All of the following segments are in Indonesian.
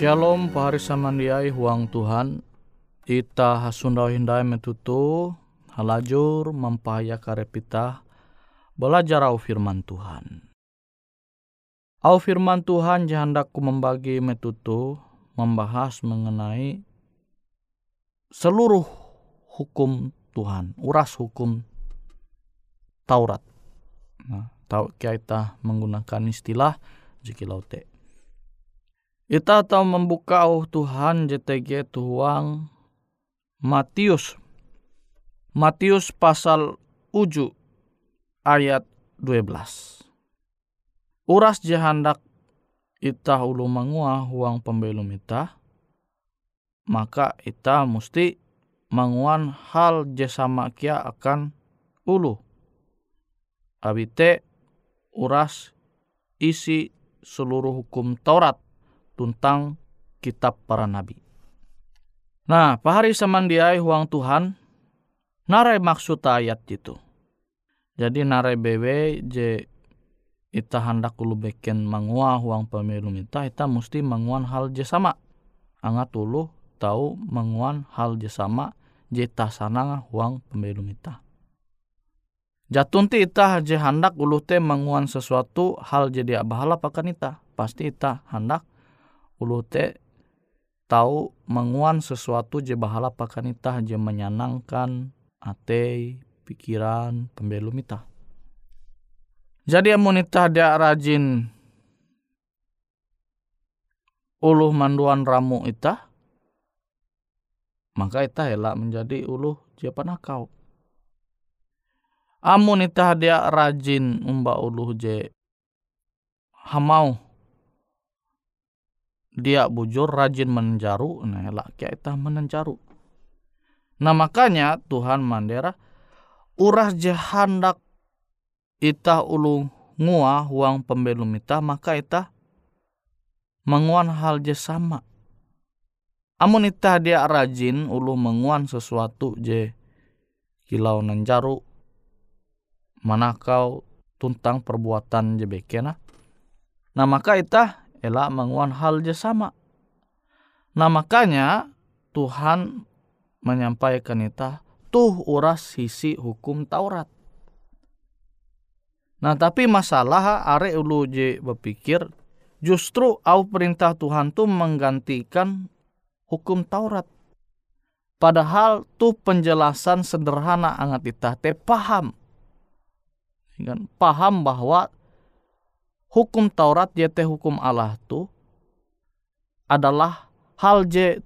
Shalom pahari samandiai huang Tuhan Ita hasundau hindai metutu halajur mempahaya karepita belajar au firman Tuhan. Au firman Tuhan jahandaku membagi metutu membahas mengenai seluruh hukum Tuhan, uras hukum Taurat. Nah, tau kita menggunakan istilah jikilaute. Ita tahu membuka oh Tuhan JTG tuang Matius. Matius pasal uju ayat 12. Uras jahandak ita ulu mangua huang pembelum ita, maka ita mesti manguan hal jasama kia akan ulu. Abite uras isi seluruh hukum Taurat tentang kitab para nabi. Nah, pahari samandiai huang Tuhan, narai maksud ayat itu. Jadi narai bewe je ita hendak ulu beken mangua huang pemilu minta, ita mesti manguan hal je sama. Angat ulu tahu manguan hal je sama je tasana huang pemilu minta. Jatunti ita je hendak ulu te manguan sesuatu hal je dia bahala pakan ita. Pasti ita hendak ulu te tahu menguan sesuatu je bahala pakan itah je menyenangkan ate pikiran pembelum itah. Jadi amun itah dia rajin uluh manduan ramu itah maka itah elak menjadi uluh je panakau. Amun itah dia rajin umba uluh je hamau dia bujur rajin menjaru nah elak kita menenjaru. Nah makanya Tuhan mandera urah jahandak ita ulu ngua huang pembelum ita maka ita menguan hal je sama. Amun ita dia rajin ulu menguan sesuatu je kilau nenjaru manakau tuntang perbuatan je bekena nah. Maka ita elak menguan hal je sama. Nah makanya Tuhan menyampaikan kita tuh uras sisi hukum Taurat. Nah tapi masalah are ulu je berpikir justru au perintah Tuhan tuh menggantikan hukum Taurat. Padahal tuh penjelasan sederhana angat kita te paham. Paham bahwa hukum Taurat yaitu hukum Allah tu adalah hal je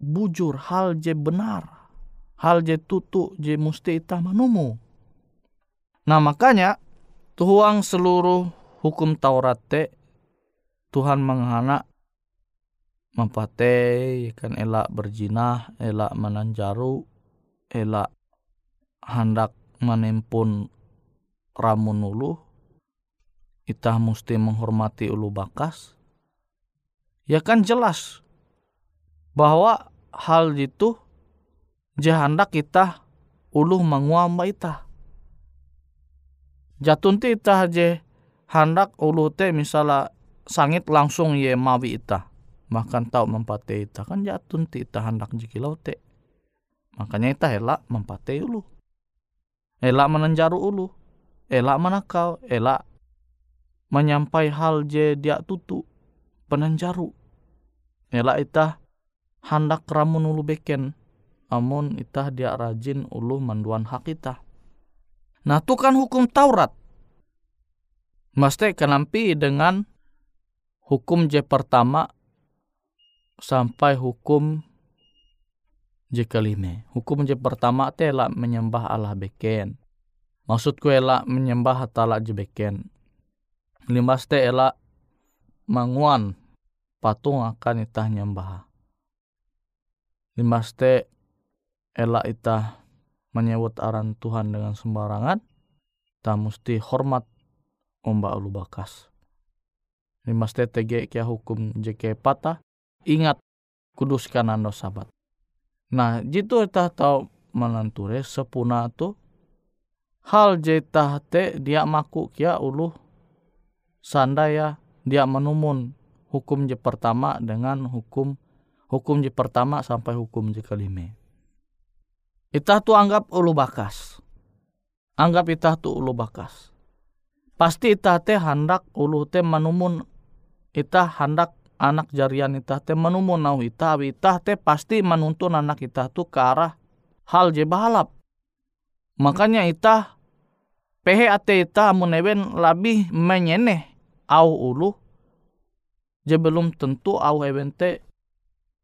bujur, hal je benar, hal je tutu, je musti ita manumu. Nah makanya tuang seluruh hukum Taurat te Tuhan menghana mempate kan elak berjinah, elak menanjaru, elak hendak menempun ramun ulu, kita mesti menghormati ulu bakas. Ya kan jelas bahwa hal itu jahanda kita ulu menguamba ita jatun ti ita je handak ulu te misalnya sangit langsung ye mawi ita makan tau mempate ita kan jatun ti ita handak jikilau te. Makanya ita elak mempate ulu. Elak menenjaru ulu. Elak manakau elak menyampai hal je dia tutu penanjaru nela itah handak ramun ulu beken amun itah dia rajin ulu manduan hak itah nah tu kan hukum Taurat Maste kenampi dengan hukum je pertama sampai hukum je kelima. Hukum je pertama telah menyembah Allah beken. Maksudku elak menyembah hatala je beken limas te ela manguan patung akan itah nyembah. Limas te ela itah menyebut aran Tuhan dengan sembarangan, tak mesti hormat omba ulu bakas. Limas te tege kia hukum jeke patah, ingat kuduskan ando sabat. Nah, jitu itah tahu menanture sepuna tu hal jetah te dia maku kia ulu sandaya dia menumun hukum je pertama dengan hukum hukum je pertama sampai hukum je kelima. Itah tu anggap ulu bakas. Anggap itah tu ulu bakas. Pasti itah teh hendak ulu teh manumun itah hendak anak jarian itah teh manumun nau itah itah teh pasti menuntun anak itah tu ke arah hal je bahalap. Makanya itah pehe ate itah muneben lebih menyeneh au ulu je belum tentu au eben te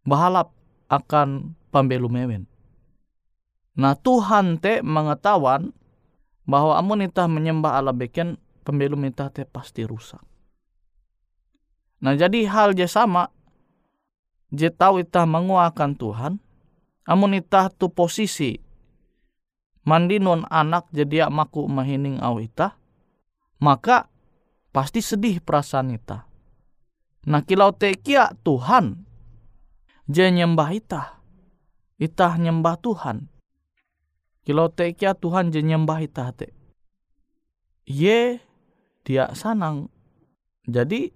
bahalap akan pembelu mewen. Nah Tuhan te mengetahuan bahwa amun itah menyembah Allah beken pembelum itah te pasti rusak. Nah jadi hal je sama je tahu itah menguakan Tuhan amun itah tu posisi mandi non anak jadi maku mahining itah maka pasti sedih perasaan itah. Nah kilau te kia Tuhan je nyembah itah. Itah nyembah Tuhan Kilau tekia Tuhan je nyembah ita te. Ye dia sanang. Jadi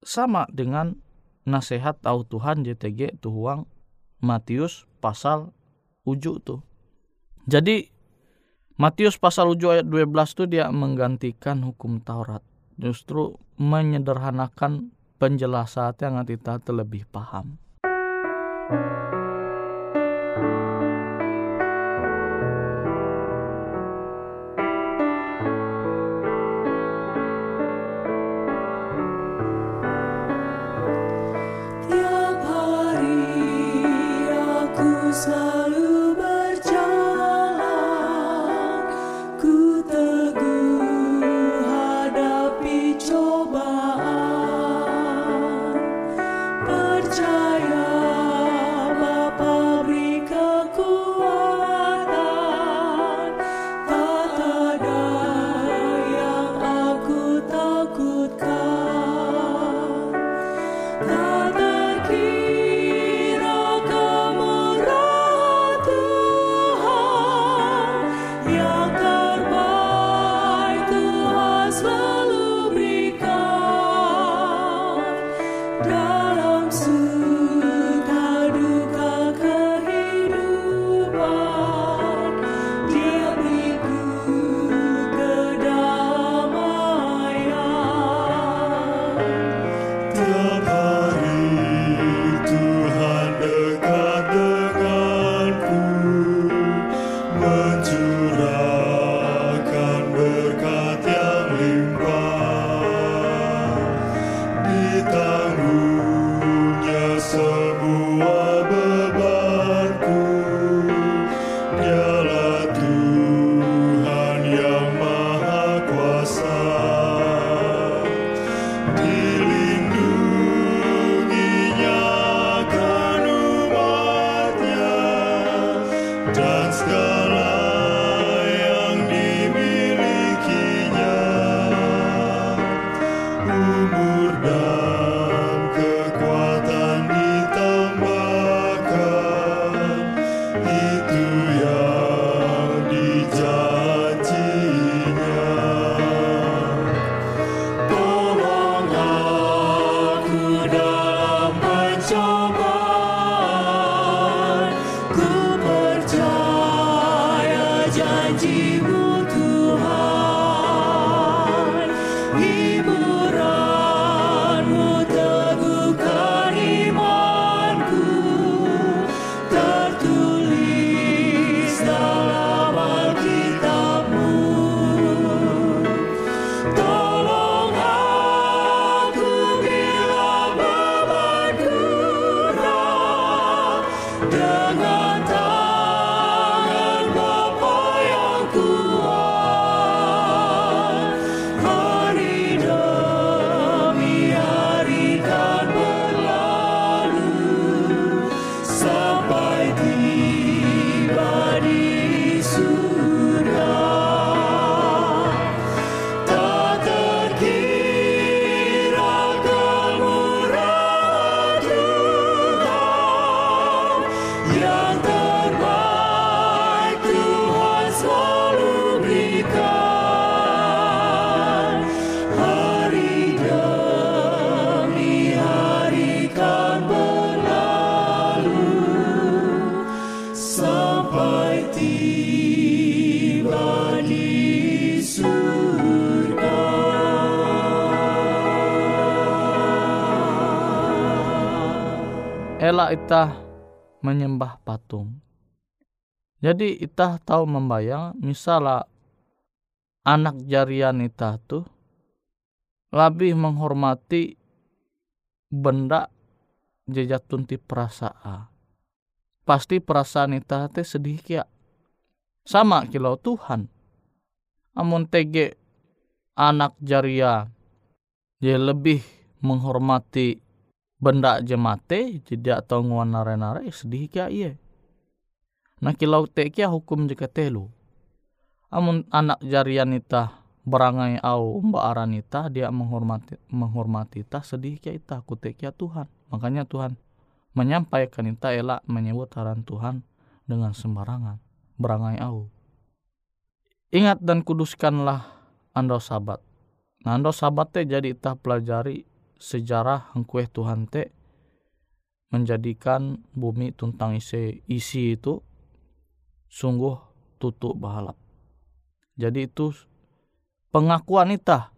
sama dengan nasihat tahu Tuhan JTG tuhuang Matius pasal uju tuh. Jadi Matius pasal uju ayat 12 tuh dia menggantikan hukum Taurat. Justru menyederhanakan penjelasan yang kita terlebih paham. ela You. Ita menyembah patung. Jadi ita tahu membayang misalnya anak jarian ita tuh lebih menghormati benda jejatun ti perasaan. Pasti perasaan ita teh sedih kia. Sama kilau Tuhan. Amun tege anak jaria dia lebih menghormati benda jemate tidak tahu nguan nare-nare sedih kia iya Nah kilau te kia hukum jika telu. Amun anak jarian ita berangai au mbak aran ita dia menghormati menghormati ita sedih kia ita kute kia Tuhan. Makanya Tuhan menyampaikan ita elak menyebut aran Tuhan dengan sembarangan berangai au. Ingat dan kuduskanlah anda sabat. Nah anda sabat te jadi ita pelajari sejarah hengkueh Tuhan te menjadikan bumi tuntang isi isi itu sungguh tutup bahalap. Jadi itu pengakuan ita.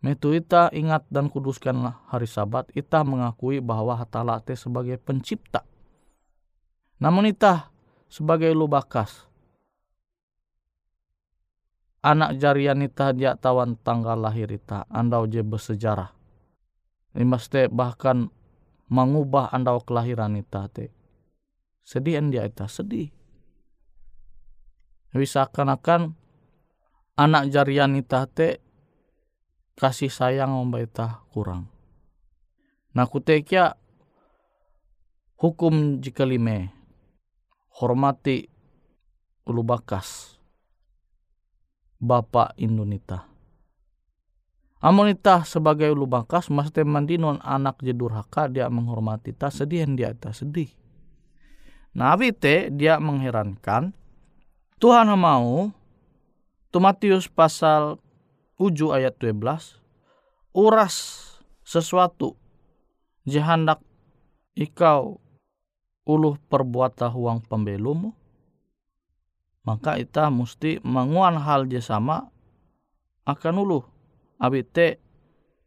Metu ita ingat dan kuduskanlah hari sabat. Ita mengakui bahwa hatala te sebagai pencipta. Namun ita sebagai lubakas. Anak jarian ita dia tawan tanggal lahir ita. Andau je bersejarah. Imas te bahkan mengubah andau kelahiran ita te. Sedih dia ita, sedih bisa akan anak jarian ita te kasih sayang omba ita kurang. Nah kutekia hukum jika lime hormati ulu bakas bapak Indonita. Amonita sebagai ulu bakas mesti mandinon anak jedurhaka dia menghormati ta sedih dia ta sedih. Nah te dia mengherankan Tuhan mau tu Matius pasal 7 ayat 12 uras sesuatu jahandak ikau uluh perbuatan huang pembelumu maka ita mesti menguan hal sama akan uluh abite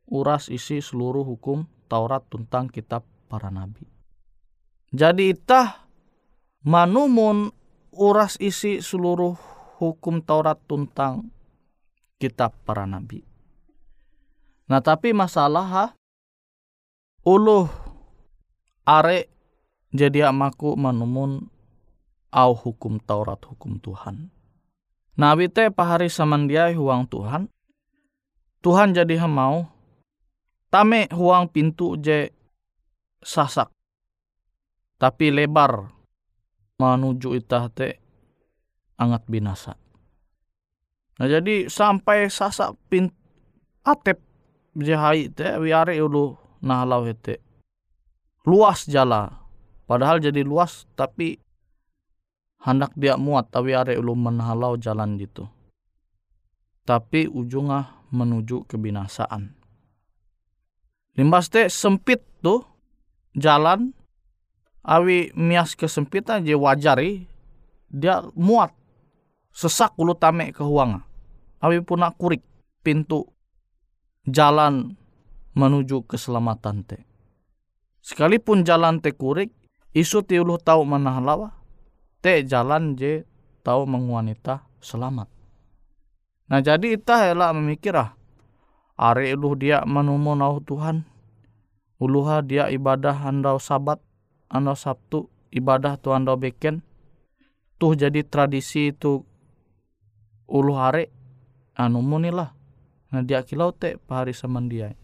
uras isi seluruh hukum Taurat tentang kitab para nabi. Jadi ita manumun uras isi seluruh hukum Taurat tentang kitab para nabi. Nah tapi masalah ha, uluh are jadi amaku menumun au hukum Taurat hukum Tuhan. Nabi teh pahari samandiai huang Tuhan. Tuhan jadi mau tame huang pintu je sasak. Tapi lebar menuju itah te angat binasa. Nah jadi sampai sasak pin atep jahai te wiare ulu nahalau hete. Luas jala. Padahal jadi luas tapi hendak dia muat tapi are ulu menahalau jalan gitu. Tapi ujungnya menuju kebinasaan. Limbas te sempit tuh jalan awi mias kesempitan je wajari dia muat sesak ulu tame ke huanga awi puna kurik pintu jalan menuju keselamatan te sekalipun jalan te kurik isu ti ulu tahu lawa te jalan je tahu menguanita selamat nah jadi ita hela memikirah are ulu dia menumu nau Tuhan. Uluha dia ibadah handau sabat ano Sabtu ibadah tu ando beken. Tuh jadi tradisi itu ulu hari anu munilah nah dia kilau te pahari samandiai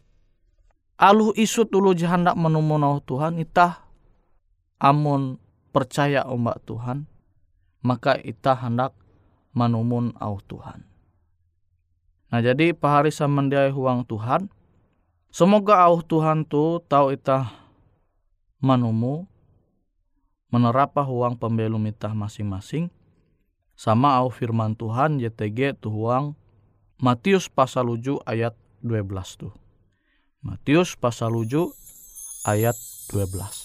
aluh isut ulu jahandak menumunau Tuhan itah amun percaya ombak Tuhan maka itah hendak menumun au Tuhan nah jadi pahari samandiai huang Tuhan semoga au Tuhan tu tahu itah manumu menerapa huang pembelum itah masing-masing sama au firman Tuhan YTG tu huang Matius pasal 7 ayat 12 tuh. Matius pasal 7 ayat 12.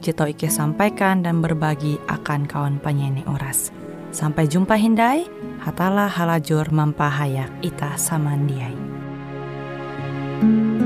Jito Ike sampaikan dan berbagi akan kawan penyanyi oras. Sampai jumpa Hindai, hatalah halajur mampahayak ita samandiai. Berserah